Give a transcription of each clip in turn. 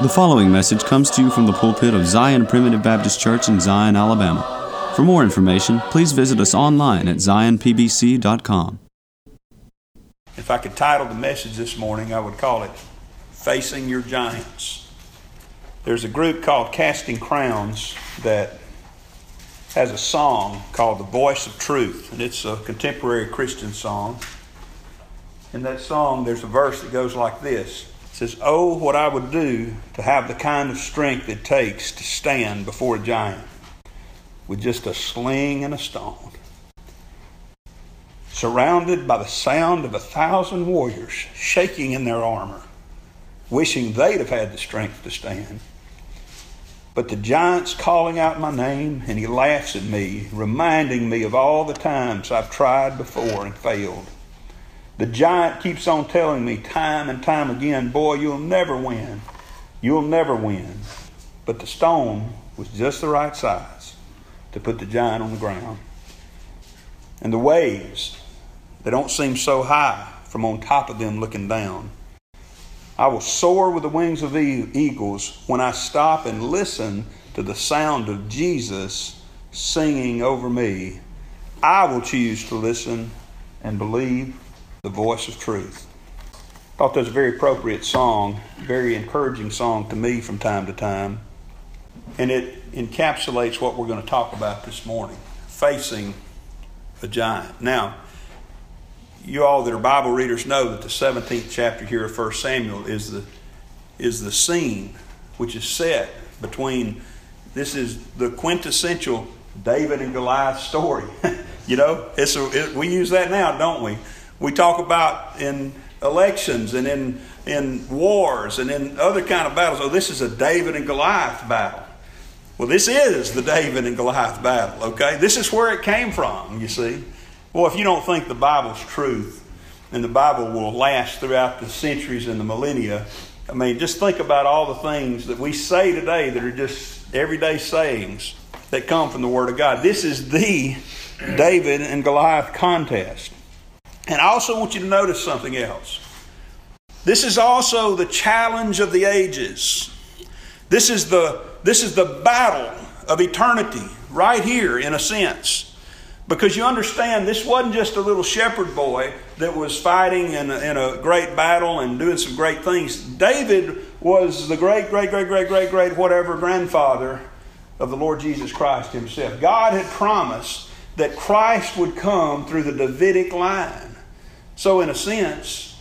The following message comes to you from the pulpit of Zion Primitive Baptist Church in Zion, Alabama. For more information, please visit us online at zionpbc.com. If I could title the message this morning, I would call it Facing Your Giants. There's a group called Casting Crowns that has a song called The Voice of Truth, and it's a contemporary Christian song. In that song, there's a verse that goes like this says, Oh, what I would do to have the kind of strength it takes to stand before a giant with just a sling and a stone. Surrounded by the sound of a thousand warriors shaking in their armor, wishing they'd have had the strength to stand. But the giant's calling out my name, and he laughs at me, reminding me of all the times I've tried before and failed. The giant keeps on telling me time and time again, boy, you'll never win. You'll never win. But the stone was just the right size to put the giant on the ground. And the waves, they don't seem so high from on top of them looking down. I will soar with the wings of eagles when I stop and listen to the sound of Jesus singing over me. I will choose to listen and believe the voice of truth. Thought that was a very appropriate song, very encouraging song to me from time to time. And it encapsulates what we're going to talk about this morning facing a giant. Now, you all that are Bible readers know that the 17th chapter here of 1 Samuel is the, is the scene which is set between, this is the quintessential David and Goliath story. you know, it's a, it, we use that now, don't we? We talk about in elections and in, in wars and in other kind of battles. Oh, this is a David and Goliath battle. Well, this is the David and Goliath battle, okay? This is where it came from, you see. Well, if you don't think the Bible's truth and the Bible will last throughout the centuries and the millennia, I mean, just think about all the things that we say today that are just everyday sayings that come from the Word of God. This is the David and Goliath contest. And I also want you to notice something else. This is also the challenge of the ages. This is the, this is the battle of eternity, right here, in a sense. Because you understand, this wasn't just a little shepherd boy that was fighting in a, in a great battle and doing some great things. David was the great, great, great, great, great, great, whatever grandfather of the Lord Jesus Christ himself. God had promised that Christ would come through the Davidic line. So, in a sense,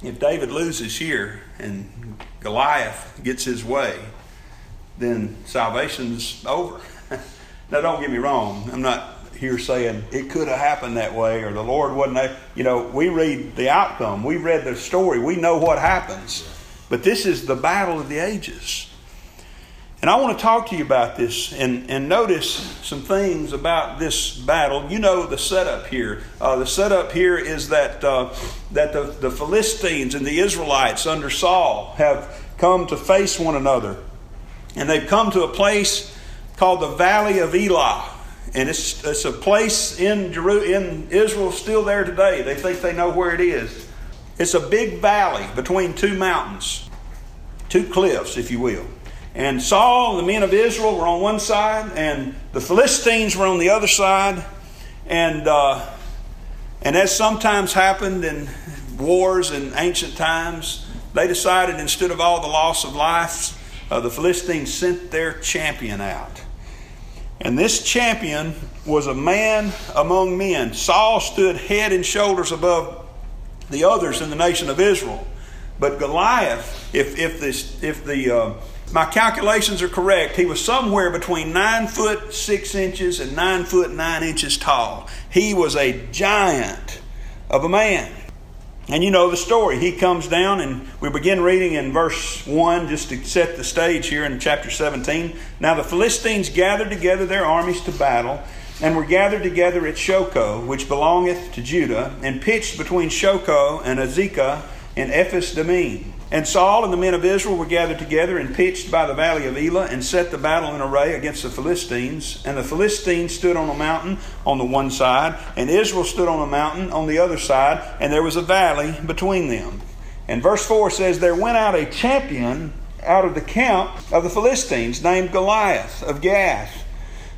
if David loses here and Goliath gets his way, then salvation's over. now, don't get me wrong. I'm not here saying it could have happened that way or the Lord wasn't. Have you know, we read the outcome, we read the story, we know what happens. But this is the battle of the ages. And I want to talk to you about this and, and notice some things about this battle. You know the setup here. Uh, the setup here is that, uh, that the, the Philistines and the Israelites under Saul have come to face one another. And they've come to a place called the Valley of Elah. And it's, it's a place in, Jeru- in Israel still there today. They think they know where it is. It's a big valley between two mountains, two cliffs, if you will. And Saul and the men of Israel were on one side, and the Philistines were on the other side. And, uh, and as sometimes happened in wars in ancient times, they decided instead of all the loss of life, uh, the Philistines sent their champion out. And this champion was a man among men. Saul stood head and shoulders above the others in the nation of Israel. But Goliath, if, if, this, if the uh, my calculations are correct, he was somewhere between nine foot six inches and nine foot nine inches tall. He was a giant of a man. And you know the story. He comes down, and we begin reading in verse 1 just to set the stage here in chapter 17. Now the Philistines gathered together their armies to battle, and were gathered together at Shochoh, which belongeth to Judah, and pitched between Shochoh and Azekah in Ephes Dammim. And Saul and the men of Israel were gathered together and pitched by the valley of Elah and set the battle in array against the Philistines. And the Philistines stood on a mountain on the one side, and Israel stood on a mountain on the other side, and there was a valley between them. And verse 4 says, There went out a champion out of the camp of the Philistines named Goliath of Gath,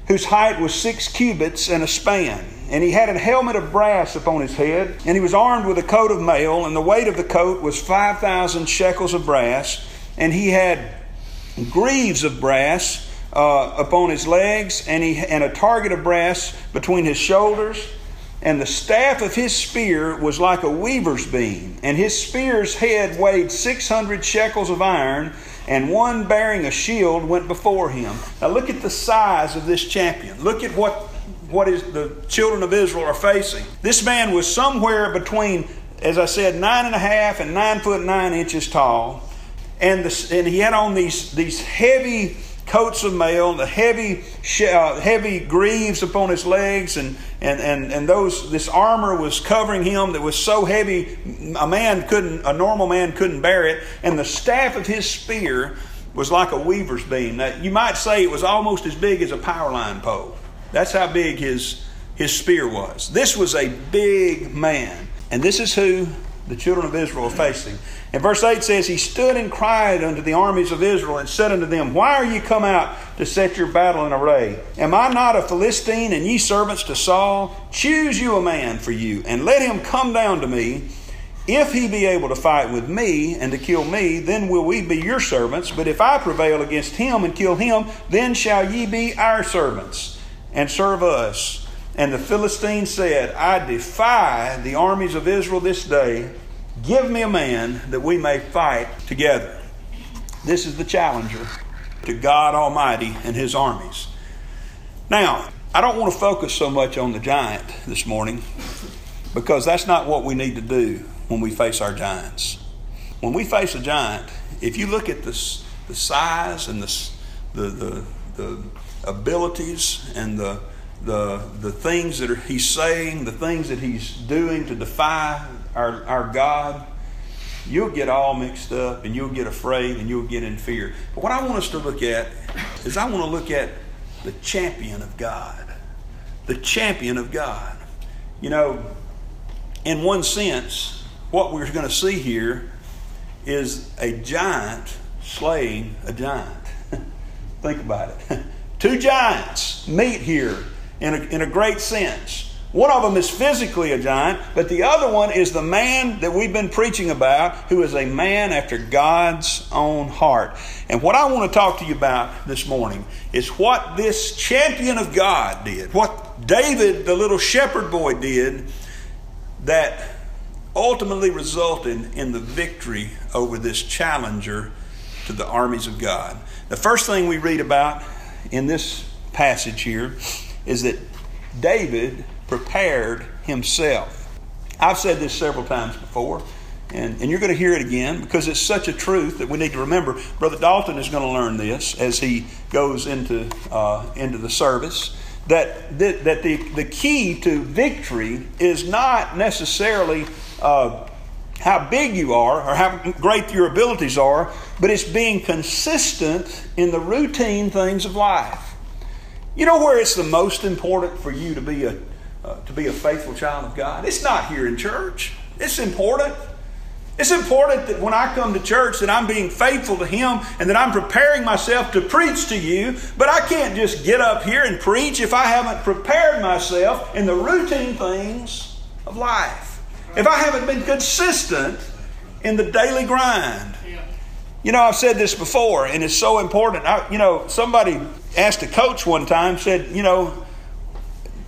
whose height was six cubits and a span. And he had a helmet of brass upon his head, and he was armed with a coat of mail, and the weight of the coat was 5,000 shekels of brass, and he had greaves of brass uh, upon his legs, and, he, and a target of brass between his shoulders. And the staff of his spear was like a weaver's beam, and his spear's head weighed 600 shekels of iron, and one bearing a shield went before him. Now look at the size of this champion. Look at what, what is the children of Israel are facing. This man was somewhere between, as I said, nine and a half and nine foot nine inches tall. And, the, and he had on these, these heavy coats of mail, and the heavy, uh, heavy greaves upon his legs, and, and, and, and those, this armor was covering him that was so heavy a man couldn't, a normal man couldn't bear it. And the staff of his spear was like a weaver's beam. Now, you might say it was almost as big as a power line pole. That's how big his, his spear was. This was a big man. And this is who the children of Israel are facing. And verse 8 says, He stood and cried unto the armies of Israel and said unto them, Why are ye come out to set your battle in array? Am I not a Philistine, and ye servants to Saul? Choose you a man for you, and let him come down to me. If he be able to fight with me and to kill me, then will we be your servants. But if I prevail against him and kill him, then shall ye be our servants and serve us. And the Philistine said, I defy the armies of Israel this day. Give me a man that we may fight together. This is the challenger to God Almighty and his armies. Now, I don't want to focus so much on the giant this morning because that's not what we need to do when we face our giants. When we face a giant, if you look at the, the size and the, the, the, the abilities and the, the, the things that are, he's saying, the things that he's doing to defy our, our God, you'll get all mixed up and you'll get afraid and you'll get in fear. But what I want us to look at is I want to look at the champion of God. The champion of God. You know, in one sense, what we're going to see here is a giant slaying a giant. Think about it. Two giants meet here in a, in a great sense. One of them is physically a giant, but the other one is the man that we've been preaching about, who is a man after God's own heart. And what I want to talk to you about this morning is what this champion of God did, what David, the little shepherd boy, did that ultimately resulted in the victory over this challenger to the armies of God. The first thing we read about in this passage here is that David prepared himself. I've said this several times before, and, and you're going to hear it again because it's such a truth that we need to remember. Brother Dalton is going to learn this as he goes into, uh, into the service. That, that, that the, the key to victory is not necessarily uh, how big you are or how great your abilities are, but it's being consistent in the routine things of life. You know where it's the most important for you to be a uh, to be a faithful child of God? It's not here in church. It's important. It's important that when I come to church that I'm being faithful to Him and that I'm preparing myself to preach to you. But I can't just get up here and preach if I haven't prepared myself in the routine things of life. If I haven't been consistent in the daily grind. You know, I've said this before, and it's so important. I, you know, somebody asked a coach one time, said, you know,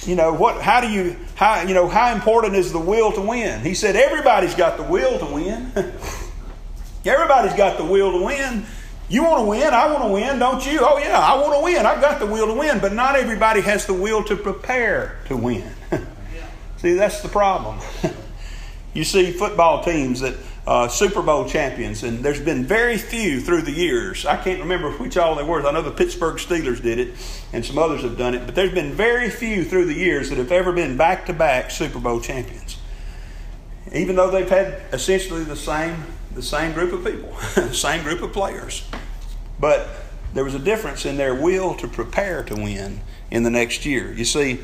you know what how do you how you know how important is the will to win? He said everybody's got the will to win. Everybody's got the will to win. You want to win? I want to win don't you? Oh yeah i want to win. I've got the will to win. But not everybody has the will to prepare to win. See that's the problem you see football teams that uh, Super Bowl champions, and there's been very few through the years. I can't remember which all they were. I know the Pittsburgh Steelers did it, and some others have done it, but there's been very few through the years that have ever been back to back Super Bowl champions. Even though they've had essentially the same the same group of people, the same group of players, but there was a difference in their will to prepare to win in the next year. You see,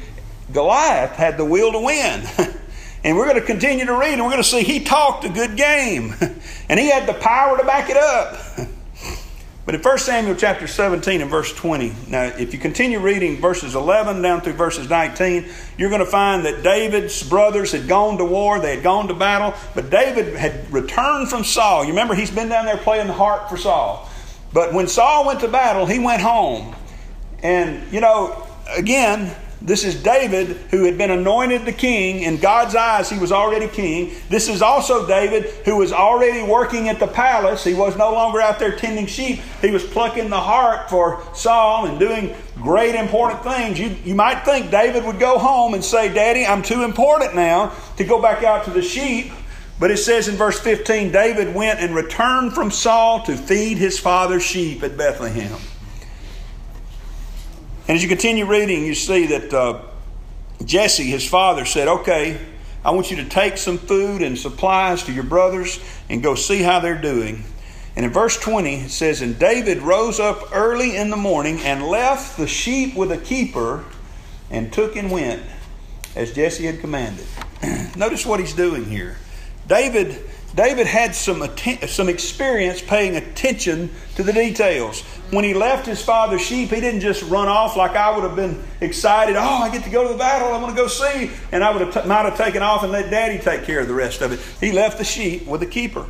Goliath had the will to win. And we're going to continue to read, and we're going to see he talked a good game. And he had the power to back it up. But in 1 Samuel chapter 17 and verse 20, now if you continue reading verses 11 down through verses 19, you're going to find that David's brothers had gone to war, they had gone to battle, but David had returned from Saul. You remember he's been down there playing the harp for Saul. But when Saul went to battle, he went home. And, you know, again, this is David who had been anointed the king. In God's eyes, he was already king. This is also David who was already working at the palace. He was no longer out there tending sheep. He was plucking the harp for Saul and doing great important things. You, you might think David would go home and say, Daddy, I'm too important now to go back out to the sheep. But it says in verse 15 David went and returned from Saul to feed his father's sheep at Bethlehem. And as you continue reading, you see that uh, Jesse, his father, said, Okay, I want you to take some food and supplies to your brothers and go see how they're doing. And in verse 20, it says, And David rose up early in the morning and left the sheep with a keeper and took and went as Jesse had commanded. Notice what he's doing here. David David had some, atten- some experience paying attention to the details. When he left his father's sheep, he didn't just run off like I would have been excited. Oh, I get to go to the battle. I want to go see. And I would have t- might have taken off and let daddy take care of the rest of it. He left the sheep with the keeper.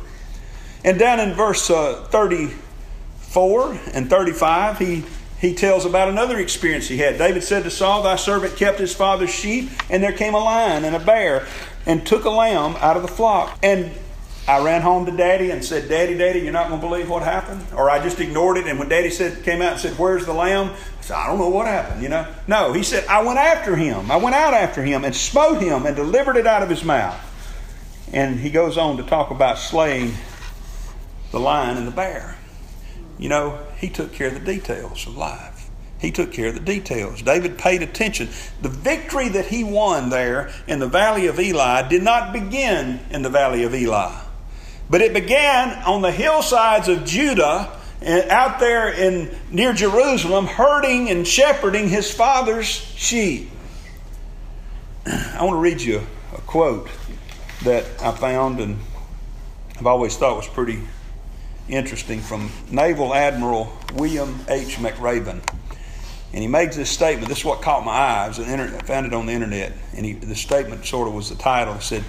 And down in verse uh, 34 and 35, he, he tells about another experience he had. David said to Saul, Thy servant kept his father's sheep, and there came a lion and a bear and took a lamb out of the flock. And I ran home to daddy and said, Daddy, Daddy, you're not going to believe what happened? Or I just ignored it. And when daddy said, came out and said, Where's the lamb? I said, I don't know what happened, you know. No, he said, I went after him. I went out after him and smote him and delivered it out of his mouth. And he goes on to talk about slaying the lion and the bear. You know, he took care of the details of life. He took care of the details. David paid attention. The victory that he won there in the valley of Elah did not begin in the valley of Elah. But it began on the hillsides of Judah, out there in near Jerusalem, herding and shepherding his father's sheep. I want to read you a quote that I found and I've always thought was pretty interesting from Naval Admiral William H. McRaven. And he makes this statement. This is what caught my eye. I, found it on the internet. And he, the statement sort of was the title. It said,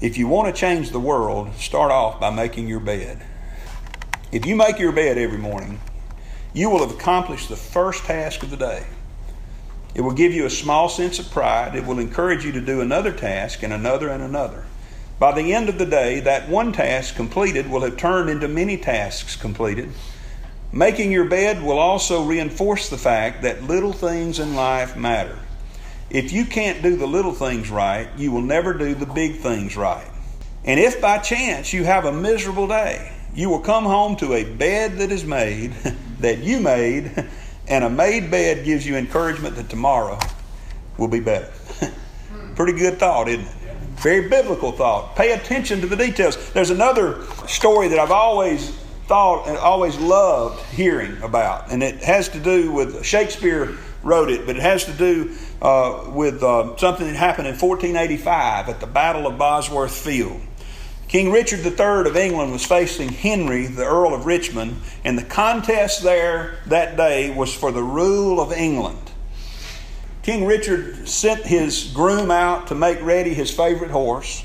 if you want to change the world, start off by making your bed. If you make your bed every morning, you will have accomplished the first task of the day. It will give you a small sense of pride. It will encourage you to do another task and another and another. By the end of the day, that one task completed will have turned into many tasks completed. Making your bed will also reinforce the fact that little things in life matter. If you can't do the little things right, you will never do the big things right. And if by chance you have a miserable day, you will come home to a bed that is made, that you made, and a made bed gives you encouragement that tomorrow will be better. Pretty good thought, isn't it? Very biblical thought. Pay attention to the details. There's another story that I've always thought and always loved hearing about, and it has to do with Shakespeare wrote it, but it has to do uh, with uh, something that happened in 1485 at the Battle of Bosworth Field. King Richard III of England was facing Henry, the Earl of Richmond, and the contest there that day was for the rule of England. King Richard sent his groom out to make ready his favorite horse.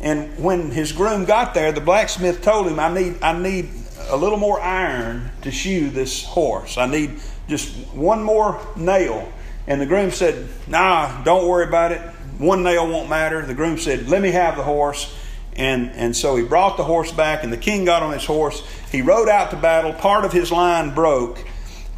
And when his groom got there, the blacksmith told him, I need, I need a little more iron to shoe this horse. I need just one more nail. And the groom said, Nah, don't worry about it. One nail won't matter. The groom said, Let me have the horse. And, and so he brought the horse back, and the king got on his horse. He rode out to battle. Part of his line broke.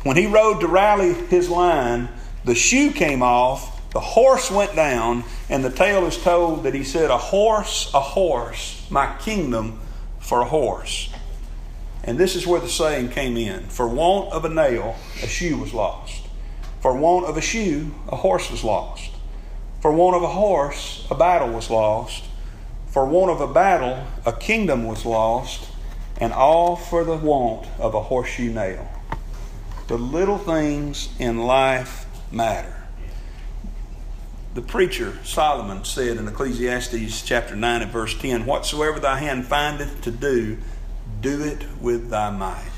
When he rode to rally his line, the shoe came off, the horse went down, and the tale is told that he said, A horse, a horse, my kingdom for a horse. And this is where the saying came in For want of a nail, a shoe was lost. For want of a shoe, a horse was lost. For want of a horse, a battle was lost. For want of a battle, a kingdom was lost. And all for the want of a horseshoe nail. The little things in life matter. The preacher, Solomon, said in Ecclesiastes chapter 9 and verse 10 Whatsoever thy hand findeth to do, do it with thy might.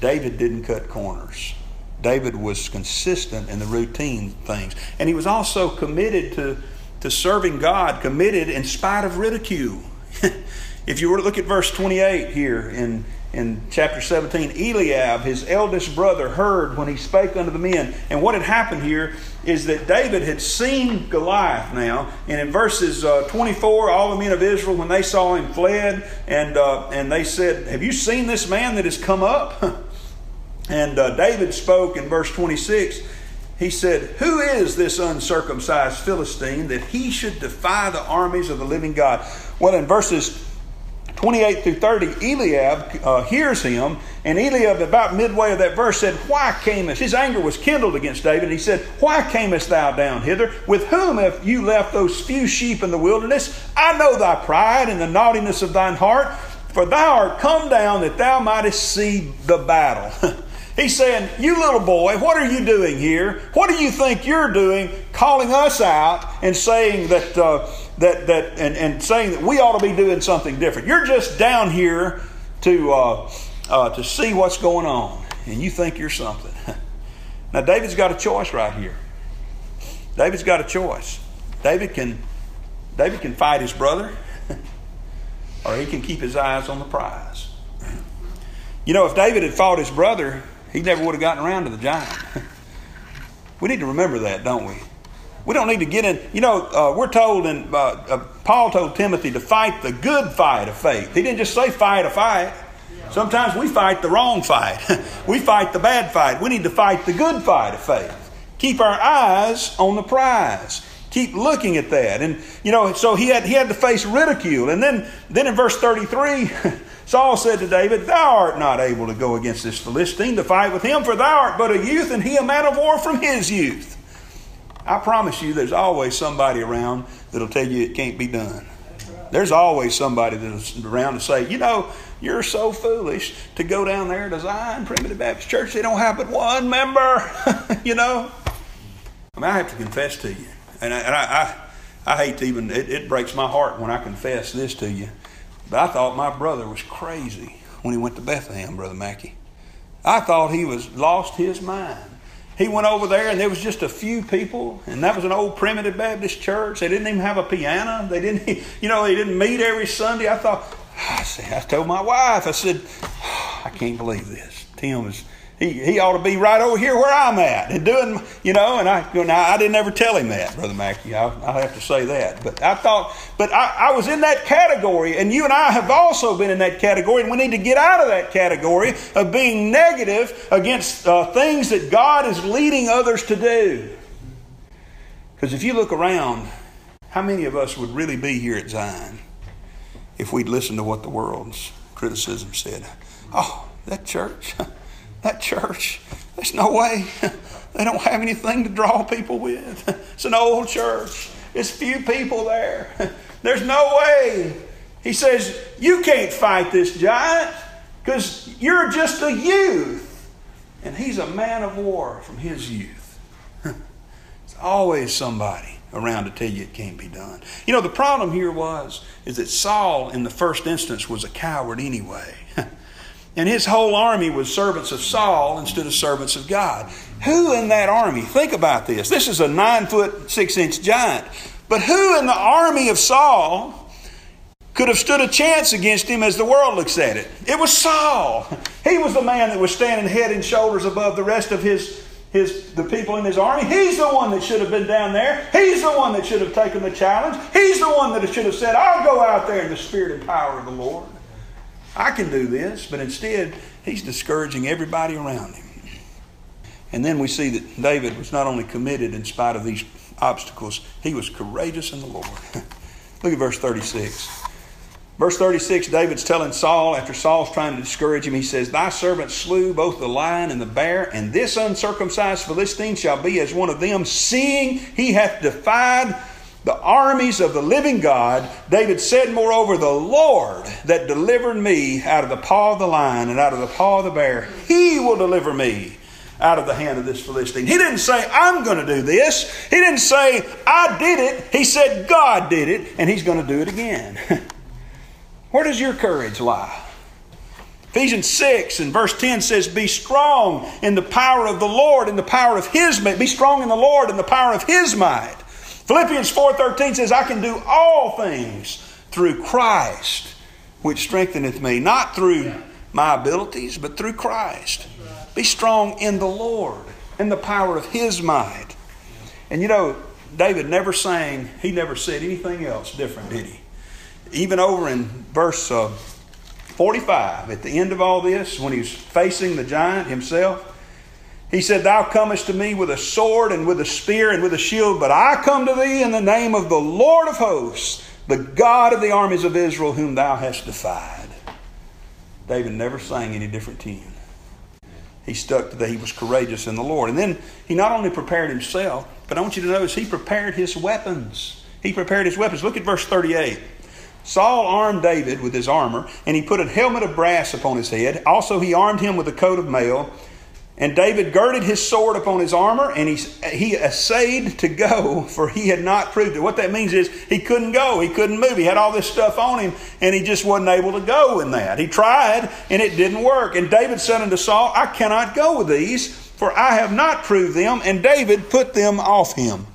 David didn't cut corners. David was consistent in the routine things. And he was also committed to, to serving God, committed in spite of ridicule. if you were to look at verse 28 here in, in chapter 17, Eliab, his eldest brother, heard when he spake unto the men. And what had happened here is that David had seen Goliath now. And in verses uh, 24, all the men of Israel, when they saw him, fled. And, uh, and they said, Have you seen this man that has come up? And uh, David spoke in verse 26. He said, Who is this uncircumcised Philistine that he should defy the armies of the living God? Well, in verses 28 through 30, Eliab uh, hears him, and Eliab, about midway of that verse, said, Why camest? His anger was kindled against David. He said, Why camest thou down hither? With whom have you left those few sheep in the wilderness? I know thy pride and the naughtiness of thine heart, for thou art come down that thou mightest see the battle. He's saying, You little boy, what are you doing here? What do you think you're doing calling us out and saying that, uh, that, that and, and saying that we ought to be doing something different? You're just down here to, uh, uh, to see what's going on, and you think you're something. now, David's got a choice right here. David's got a choice. David can, David can fight his brother, or he can keep his eyes on the prize. You know, if David had fought his brother, he never would have gotten around to the giant. we need to remember that, don't we? We don't need to get in. You know, uh, we're told, and uh, uh, Paul told Timothy to fight the good fight of faith. He didn't just say fight a fight. Sometimes we fight the wrong fight. we fight the bad fight. We need to fight the good fight of faith. Keep our eyes on the prize. Keep looking at that. And you know, so he had he had to face ridicule. And then then in verse 33, Saul said to David, Thou art not able to go against this Philistine to fight with him, for thou art but a youth, and he a man of war from his youth. I promise you, there's always somebody around that'll tell you it can't be done. There's always somebody that's around to say, you know, you're so foolish to go down there to Zion Primitive Baptist Church. They don't have but one member, you know. I mean, I have to confess to you, and I, and I, I, I hate to even, it, it breaks my heart when I confess this to you. But I thought my brother was crazy when he went to Bethlehem, Brother Mackey. I thought he was lost his mind. He went over there and there was just a few people, and that was an old primitive Baptist church. They didn't even have a piano. They didn't, you know, they didn't meet every Sunday. I thought, I said, I told my wife, I said, I can't believe this. Tim is he, he ought to be right over here where I'm at and doing, you know, and I, you know, I didn't ever tell him that, Brother Mackey. I'll, I'll have to say that. But I thought, but I, I was in that category, and you and I have also been in that category, and we need to get out of that category of being negative against uh, things that God is leading others to do. Because if you look around, how many of us would really be here at Zion if we'd listened to what the world's criticism said? Oh, that church. That church, there's no way. They don't have anything to draw people with. It's an old church. It's few people there. There's no way. He says, You can't fight this giant because you're just a youth. And he's a man of war from his youth. There's always somebody around to tell you it can't be done. You know, the problem here was is that Saul in the first instance was a coward anyway. And his whole army was servants of Saul instead of servants of God. Who in that army, think about this. This is a nine foot, six inch giant. But who in the army of Saul could have stood a chance against him as the world looks at it? It was Saul. He was the man that was standing head and shoulders above the rest of his, his the people in his army. He's the one that should have been down there. He's the one that should have taken the challenge. He's the one that should have said, I'll go out there in the spirit and power of the Lord. I can do this, but instead, he's discouraging everybody around him. And then we see that David was not only committed in spite of these obstacles, he was courageous in the Lord. Look at verse 36. Verse 36, David's telling Saul, after Saul's trying to discourage him, he says, Thy servant slew both the lion and the bear, and this uncircumcised Philistine shall be as one of them, seeing he hath defied the armies of the living God, David said, moreover, the Lord that delivered me out of the paw of the lion and out of the paw of the bear, he will deliver me out of the hand of this Philistine. He didn't say, I'm going to do this. He didn't say, I did it. He said, God did it, and he's going to do it again. Where does your courage lie? Ephesians 6 and verse 10 says, Be strong in the power of the Lord, in the power of His might. Be strong in the Lord, in the power of His might. Philippians 4.13 says, I can do all things through Christ, which strengtheneth me. Not through my abilities, but through Christ. Be strong in the Lord, in the power of His might. And you know, David never sang, he never said anything else different, did he? Even over in verse uh, 45, at the end of all this, when he's facing the giant himself, he said, Thou comest to me with a sword and with a spear and with a shield, but I come to thee in the name of the Lord of hosts, the God of the armies of Israel, whom thou hast defied. David never sang any different tune. He stuck to that he was courageous in the Lord. And then he not only prepared himself, but I want you to notice he prepared his weapons. He prepared his weapons. Look at verse 38. Saul armed David with his armor, and he put a helmet of brass upon his head. Also, he armed him with a coat of mail. And David girded his sword upon his armor, and he, he essayed to go, for he had not proved it. What that means is he couldn't go, he couldn't move. He had all this stuff on him, and he just wasn't able to go in that. He tried, and it didn't work. And David said unto Saul, I cannot go with these, for I have not proved them. And David put them off him.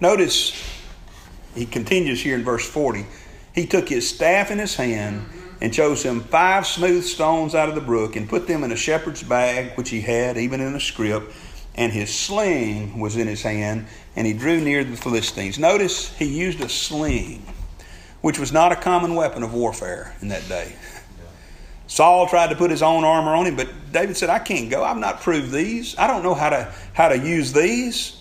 Notice he continues here in verse 40. He took his staff in his hand and chose him five smooth stones out of the brook and put them in a shepherd's bag which he had, even in a scrip. And his sling was in his hand, and he drew near the Philistines. Notice he used a sling, which was not a common weapon of warfare in that day. Saul tried to put his own armor on him, but David said, I can't go. I've not proved these. I don't know how to, how to use these.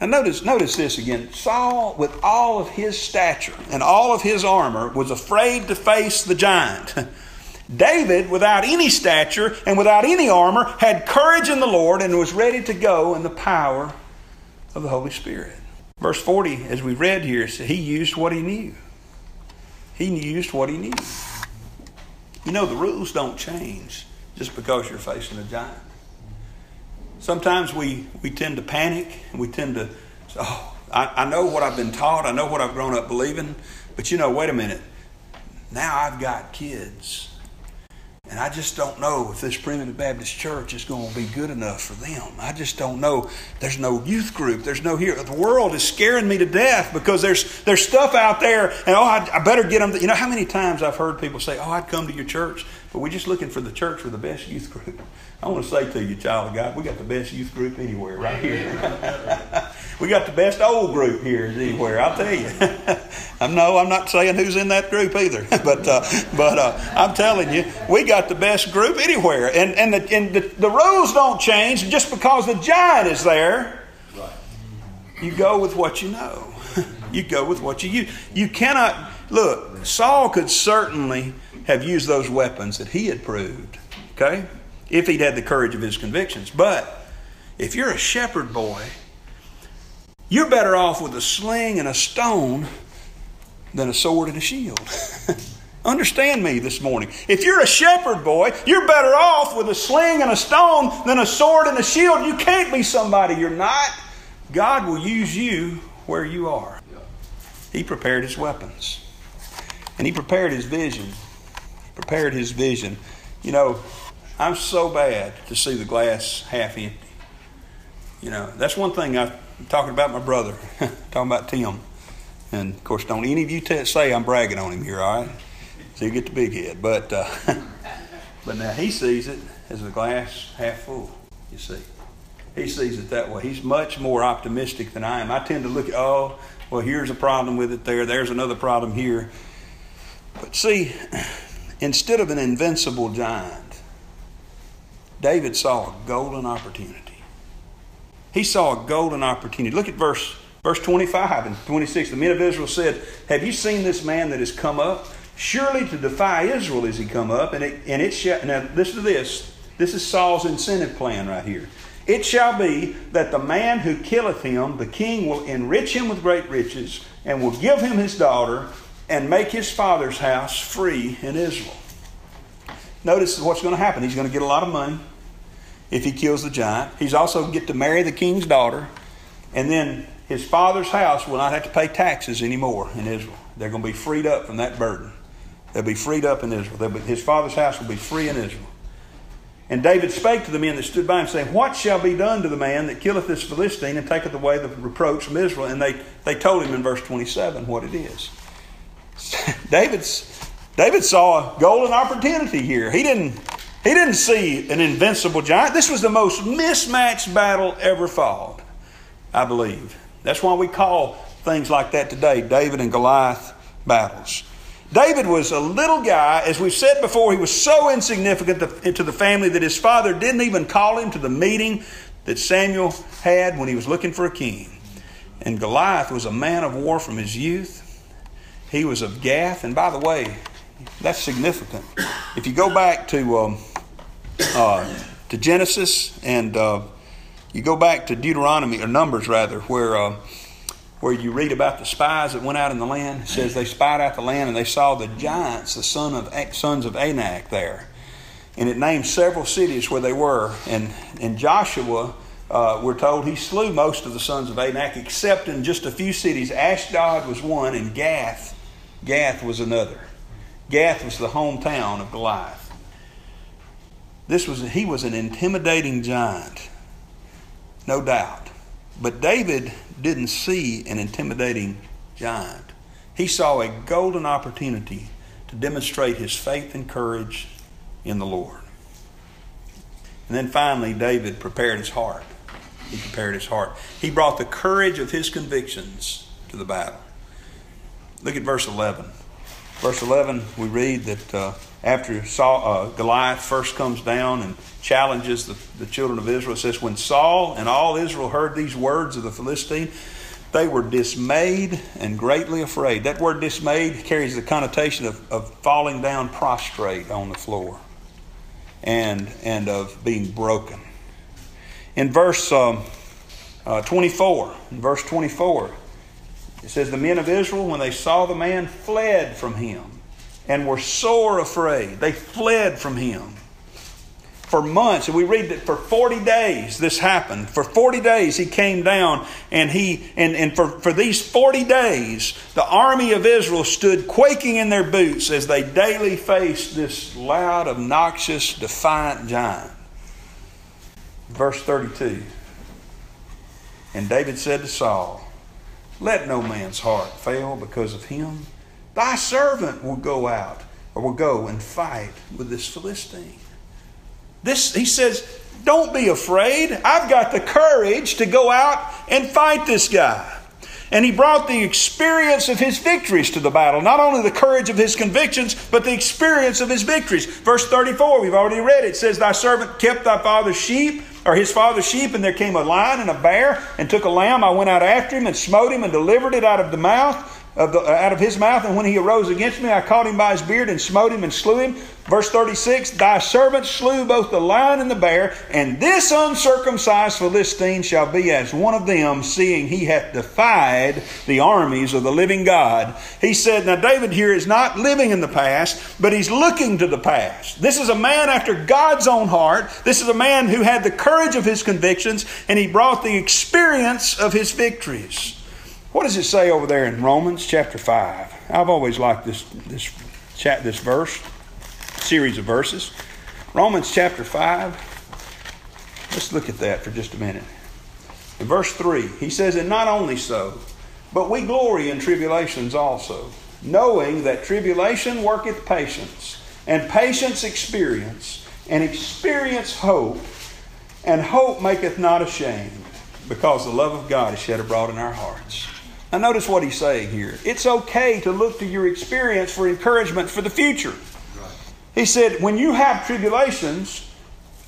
Now notice, notice this again. Saul, with all of his stature and all of his armor, was afraid to face the giant. David, without any stature and without any armor, had courage in the Lord and was ready to go in the power of the Holy Spirit. Verse 40, as we read here, he used what he knew. He used what he knew. You know, the rules don't change just because you're facing a giant. Sometimes we, we tend to panic and we tend to, oh, I, I know what I've been taught, I know what I've grown up believing, but you know, wait a minute. Now I've got kids. And I just don't know if this primitive Baptist church is going to be good enough for them. I just don't know. There's no youth group. There's no here. The world is scaring me to death because there's there's stuff out there, and oh, I, I better get them. You know how many times I've heard people say, "Oh, I'd come to your church," but we're just looking for the church with the best youth group. I want to say to you, child of God, we got the best youth group anywhere, right here. we got the best old group here anywhere. I'll tell you. I'm no, I'm not saying who's in that group either, but uh, but uh, I'm telling you, we got the best group anywhere, and and the and the, the rules don't change just because the giant is there. You go with what you know. you go with what you use. You cannot look. Saul could certainly have used those weapons that he had proved. Okay, if he'd had the courage of his convictions. But if you're a shepherd boy, you're better off with a sling and a stone than a sword and a shield. Understand me this morning. If you're a shepherd boy, you're better off with a sling and a stone than a sword and a shield. You can't be somebody you're not. God will use you where you are. He prepared his weapons. And he prepared his vision. Prepared his vision. You know, I'm so bad to see the glass half empty. You know, that's one thing I'm talking about my brother, talking about Tim. And of course, don't any of you t- say I'm bragging on him here, all right? So you get the big head. But, uh, but now he sees it as the glass half full, you see. He sees it that way. He's much more optimistic than I am. I tend to look at, oh, well, here's a problem with it there, there's another problem here. But see, instead of an invincible giant, David saw a golden opportunity. He saw a golden opportunity. Look at verse, verse 25 and 26. The men of Israel said, Have you seen this man that has come up? Surely to defy Israel is he come up. And it, and it shall, now listen to this. This is Saul's incentive plan right here. It shall be that the man who killeth him, the king will enrich him with great riches, and will give him his daughter, and make his father's house free in Israel. Notice what's going to happen. He's going to get a lot of money if he kills the giant. He's also going to get to marry the king's daughter. And then his father's house will not have to pay taxes anymore in Israel. They're going to be freed up from that burden. They'll be freed up in Israel. Be, his father's house will be free in Israel. And David spake to the men that stood by him, saying, What shall be done to the man that killeth this Philistine and taketh away the reproach from Israel? And they, they told him in verse 27 what it is. David's, David saw a golden opportunity here. He didn't, he didn't see an invincible giant. This was the most mismatched battle ever fought, I believe. That's why we call things like that today David and Goliath battles. David was a little guy, as we've said before, he was so insignificant to the family that his father didn't even call him to the meeting that Samuel had when he was looking for a king. And Goliath was a man of war from his youth. He was of Gath, and by the way, that's significant. If you go back to um, uh, to Genesis and uh, you go back to Deuteronomy or Numbers rather, where uh, where you read about the spies that went out in the land. It says they spied out the land and they saw the giants, the son of sons of Anak there. And it names several cities where they were. And, and Joshua, uh, we're told, he slew most of the sons of Anak, except in just a few cities. Ashdod was one, and Gath, Gath was another. Gath was the hometown of Goliath. This was he was an intimidating giant, no doubt. But David didn't see an intimidating giant. He saw a golden opportunity to demonstrate his faith and courage in the Lord. And then finally, David prepared his heart. He prepared his heart. He brought the courage of his convictions to the battle. Look at verse 11. Verse 11, we read that uh, after Saul, uh, Goliath first comes down and challenges the, the children of Israel, it says, When Saul and all Israel heard these words of the Philistine, they were dismayed and greatly afraid. That word dismayed carries the connotation of, of falling down prostrate on the floor and, and of being broken. In verse um, uh, 24, in verse 24, it says, The men of Israel, when they saw the man, fled from him and were sore afraid. They fled from him for months. And we read that for 40 days this happened. For 40 days he came down and he and, and for, for these 40 days the army of Israel stood quaking in their boots as they daily faced this loud, obnoxious, defiant giant. Verse 32. And David said to Saul, Let no man's heart fail because of him. Thy servant will go out or will go and fight with this Philistine. This, he says, don't be afraid. I've got the courage to go out and fight this guy. And he brought the experience of his victories to the battle. Not only the courage of his convictions, but the experience of his victories. Verse 34, we've already read it. It says, Thy servant kept thy father's sheep, or his father's sheep, and there came a lion and a bear, and took a lamb. I went out after him and smote him and delivered it out of the mouth of the, out of his mouth. And when he arose against me, I caught him by his beard and smote him and slew him. Verse 36 Thy servant slew both the lion and the bear, and this uncircumcised Philistine shall be as one of them, seeing he hath defied the armies of the living God. He said, Now, David here is not living in the past, but he's looking to the past. This is a man after God's own heart. This is a man who had the courage of his convictions, and he brought the experience of his victories. What does it say over there in Romans chapter 5? I've always liked this, this, chat, this verse series of verses. Romans chapter 5. Let's look at that for just a minute. In verse 3, he says, And not only so, but we glory in tribulations also, knowing that tribulation worketh patience, and patience experience, and experience hope, and hope maketh not ashamed, because the love of God is shed abroad in our hearts. Now, notice what he's saying here. It's okay to look to your experience for encouragement for the future. He said, when you have tribulations,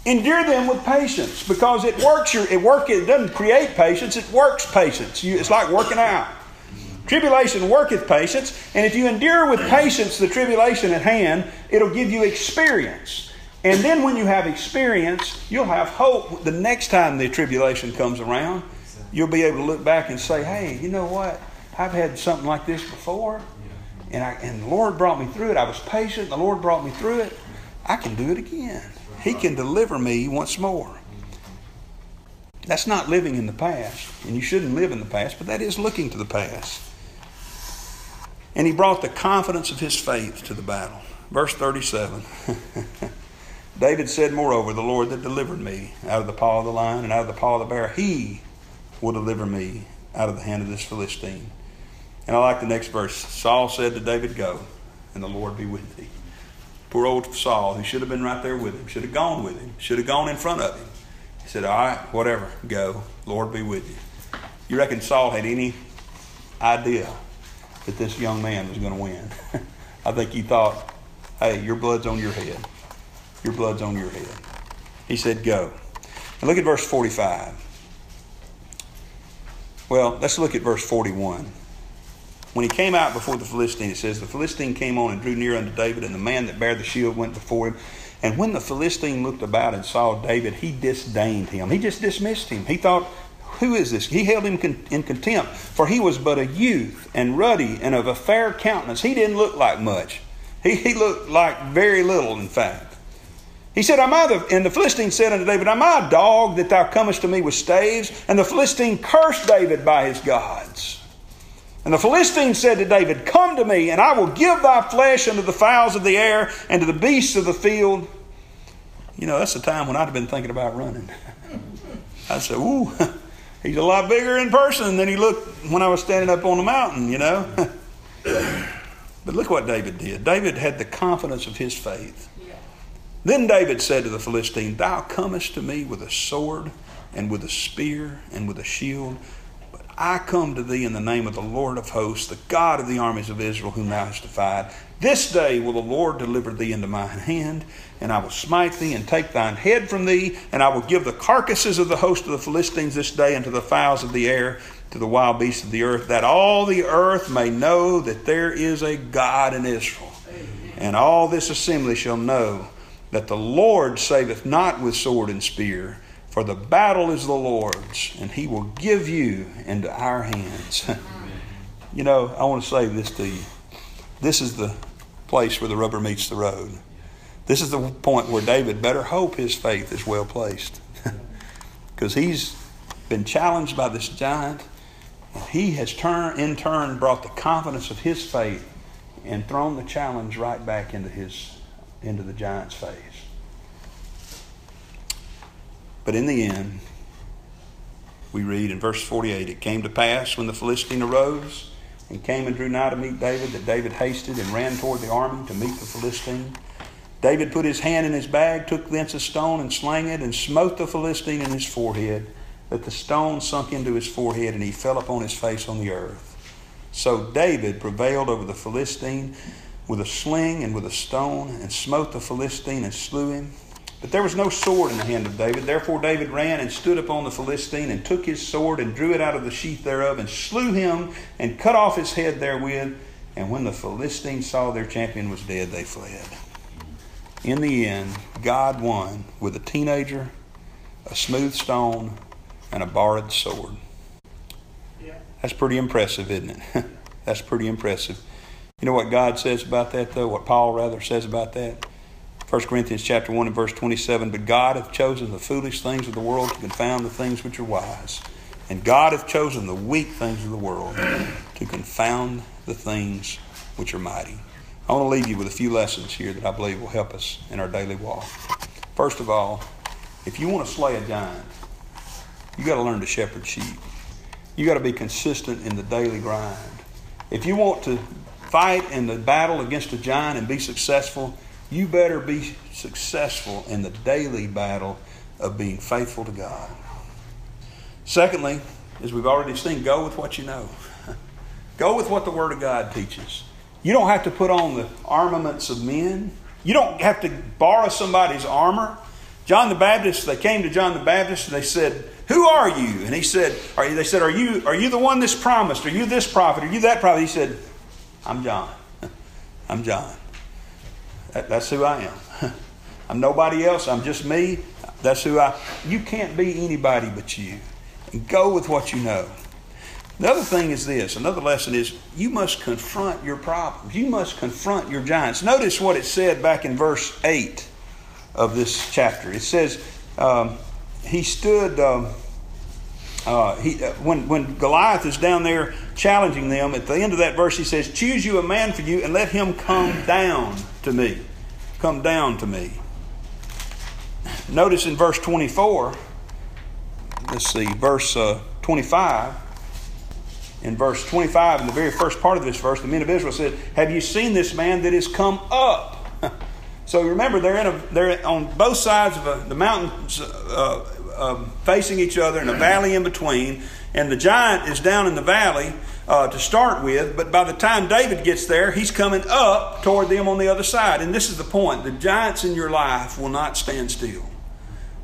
endure them with patience because it works your it work it doesn't create patience, it works patience. You, it's like working out. Tribulation worketh patience, and if you endure with patience the tribulation at hand, it'll give you experience. And then when you have experience, you'll have hope the next time the tribulation comes around. You'll be able to look back and say, hey, you know what? I've had something like this before. And, I, and the Lord brought me through it. I was patient. The Lord brought me through it. I can do it again. He can deliver me once more. That's not living in the past, and you shouldn't live in the past, but that is looking to the past. And he brought the confidence of his faith to the battle. Verse 37 David said, Moreover, the Lord that delivered me out of the paw of the lion and out of the paw of the bear, he will deliver me out of the hand of this Philistine. And I like the next verse. Saul said to David, Go, and the Lord be with thee. Poor old Saul, who should have been right there with him, should have gone with him, should have gone in front of him. He said, All right, whatever, go. Lord be with you. You reckon Saul had any idea that this young man was going to win? I think he thought, Hey, your blood's on your head. Your blood's on your head. He said, Go. And look at verse 45. Well, let's look at verse 41. When he came out before the Philistine, it says, The Philistine came on and drew near unto David, and the man that bare the shield went before him. And when the Philistine looked about and saw David, he disdained him. He just dismissed him. He thought, Who is this? He held him in contempt, for he was but a youth and ruddy and of a fair countenance. He didn't look like much. He, he looked like very little, in fact. He said, Am I the, and the Philistine said unto David, Am I a dog that thou comest to me with staves? And the Philistine cursed David by his gods. And the Philistine said to David, Come to me, and I will give thy flesh unto the fowls of the air and to the beasts of the field. You know, that's the time when I'd have been thinking about running. I said, Ooh, he's a lot bigger in person than he looked when I was standing up on the mountain, you know. but look what David did. David had the confidence of his faith. Then David said to the Philistine, Thou comest to me with a sword and with a spear and with a shield but I come to thee in the name of the Lord of hosts, the God of the armies of Israel, whom thou hast defied. This day will the Lord deliver thee into mine hand, and I will smite thee and take thine head from thee, and I will give the carcasses of the host of the Philistines this day unto the fowls of the air, to the wild beasts of the earth, that all the earth may know that there is a God in Israel. And all this assembly shall know that the Lord saveth not with sword and spear for the battle is the Lord's, and He will give you into our hands. you know, I want to say this to you. This is the place where the rubber meets the road. This is the point where David better hope his faith is well placed. Because he's been challenged by this giant. And he has turn, in turn brought the confidence of his faith and thrown the challenge right back into, his, into the giant's face. But in the end, we read in verse 48 It came to pass when the Philistine arose and came and drew nigh to meet David that David hasted and ran toward the army to meet the Philistine. David put his hand in his bag, took thence a stone and slang it, and smote the Philistine in his forehead, that the stone sunk into his forehead, and he fell upon his face on the earth. So David prevailed over the Philistine with a sling and with a stone, and smote the Philistine and slew him. But there was no sword in the hand of David. Therefore David ran and stood upon the Philistine and took his sword and drew it out of the sheath thereof and slew him and cut off his head therewith. And when the Philistines saw their champion was dead, they fled. In the end, God won with a teenager, a smooth stone, and a borrowed sword. That's pretty impressive, isn't it? That's pretty impressive. You know what God says about that, though? What Paul rather says about that? 1 Corinthians chapter 1 and verse 27, But God hath chosen the foolish things of the world to confound the things which are wise. And God hath chosen the weak things of the world to confound the things which are mighty. I want to leave you with a few lessons here that I believe will help us in our daily walk. First of all, if you want to slay a giant, you got to learn to shepherd sheep. You got to be consistent in the daily grind. If you want to fight in the battle against a giant and be successful, you better be successful in the daily battle of being faithful to God. Secondly, as we've already seen, go with what you know. go with what the Word of God teaches. You don't have to put on the armaments of men. You don't have to borrow somebody's armor. John the Baptist, they came to John the Baptist and they said, Who are you? And he said, are you, They said, Are you, are you the one that's promised? Are you this prophet? Are you that prophet? He said, I'm John. I'm John. That, that's who I am. I'm nobody else. I'm just me. That's who I. You can't be anybody but you. And go with what you know. The other thing is this. Another lesson is you must confront your problems. You must confront your giants. Notice what it said back in verse eight of this chapter. It says um, he stood. Um, uh, he, uh, when, when Goliath is down there challenging them, at the end of that verse, he says, Choose you a man for you and let him come down to me. Come down to me. Notice in verse 24, let's see, verse uh, 25. In verse 25, in the very first part of this verse, the men of Israel said, Have you seen this man that is come up? so remember, they're, in a, they're on both sides of a, the mountains uh, facing each other and a valley in between. And the giant is down in the valley uh, to start with, but by the time David gets there, he's coming up toward them on the other side. And this is the point the giants in your life will not stand still.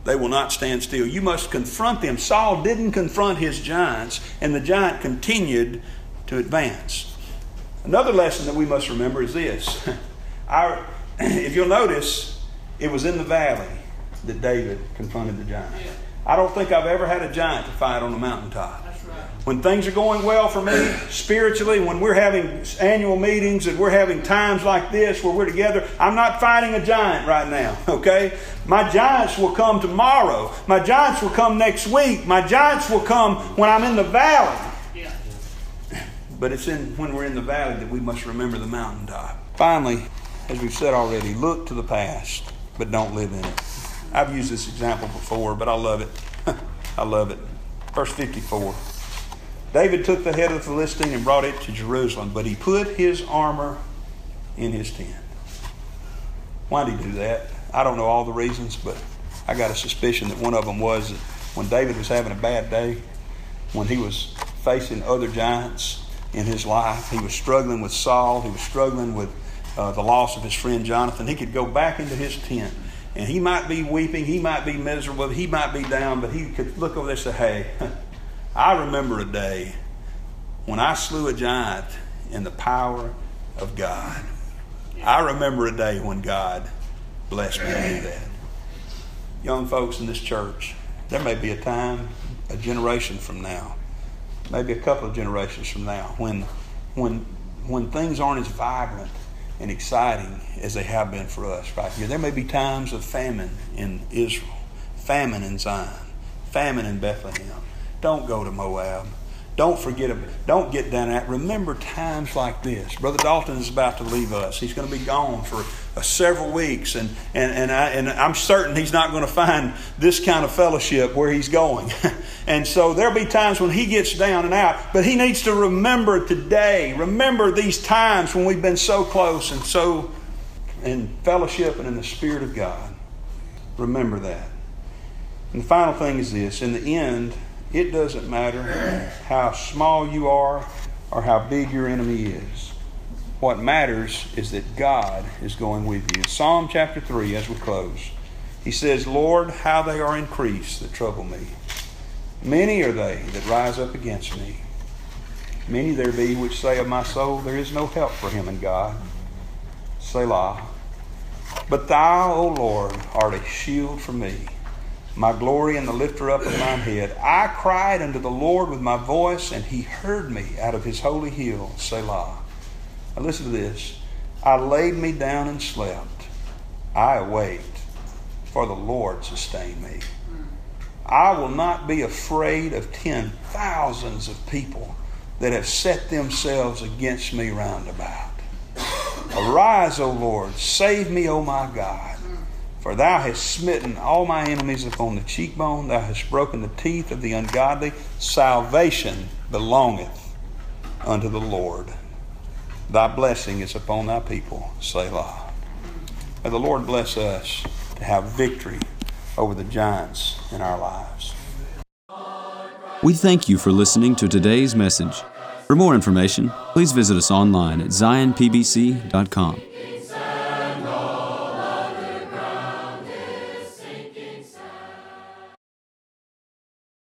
They will not stand still. You must confront them. Saul didn't confront his giants, and the giant continued to advance. Another lesson that we must remember is this. Our, if you'll notice, it was in the valley that David confronted the giant. I don't think I've ever had a giant to fight on the mountaintop Right. when things are going well for me spiritually, when we're having annual meetings and we're having times like this where we're together, I'm not fighting a giant right now, okay? My giants will come tomorrow. My giants will come next week. My giants will come when I'm in the valley. But it's in when we're in the valley that we must remember the mountaintop. Finally, as we've said already, look to the past, but don't live in it. I've used this example before, but I love it. I love it. Verse 54. David took the head of the Philistine and brought it to Jerusalem, but he put his armor in his tent. Why did he do that? I don't know all the reasons, but I got a suspicion that one of them was that when David was having a bad day, when he was facing other giants in his life, he was struggling with Saul, he was struggling with uh, the loss of his friend Jonathan, he could go back into his tent and he might be weeping, he might be miserable, he might be down, but he could look over there and say, hey, I remember a day when I slew a giant in the power of God. I remember a day when God blessed me to do that. Young folks in this church, there may be a time, a generation from now, maybe a couple of generations from now, when, when, when things aren't as vibrant and exciting as they have been for us right here. There may be times of famine in Israel, famine in Zion, famine in Bethlehem. Don't go to Moab. Don't forget Don't get down at. Remember times like this. Brother Dalton is about to leave us. He's going to be gone for Uh, several weeks, and and and, I, and I'm certain he's not going to find this kind of fellowship where he's going. and so there'll be times when he gets down and out, but he needs to remember today. Remember these times when we've been so close and so in fellowship and in the Spirit of God. Remember that. And the final thing is this: in the end it doesn't matter how small you are or how big your enemy is. What matters is that God is going with you. Psalm chapter 3, as we close, he says, Lord, how they are increased that trouble me. Many are they that rise up against me. Many there be which say of my soul, There is no help for him in God. Selah. But thou, O Lord, art a shield for me my glory and the lifter up of mine head. I cried unto the Lord with my voice, and he heard me out of his holy hill, Selah. Now listen to this. I laid me down and slept. I awaked, for the Lord sustained me. I will not be afraid of ten thousands of people that have set themselves against me round about. Arise, O Lord, save me, O my God. For thou hast smitten all my enemies upon the cheekbone, thou hast broken the teeth of the ungodly. Salvation belongeth unto the Lord. Thy blessing is upon thy people. Selah. May the Lord bless us to have victory over the giants in our lives. We thank you for listening to today's message. For more information, please visit us online at zionpbc.com.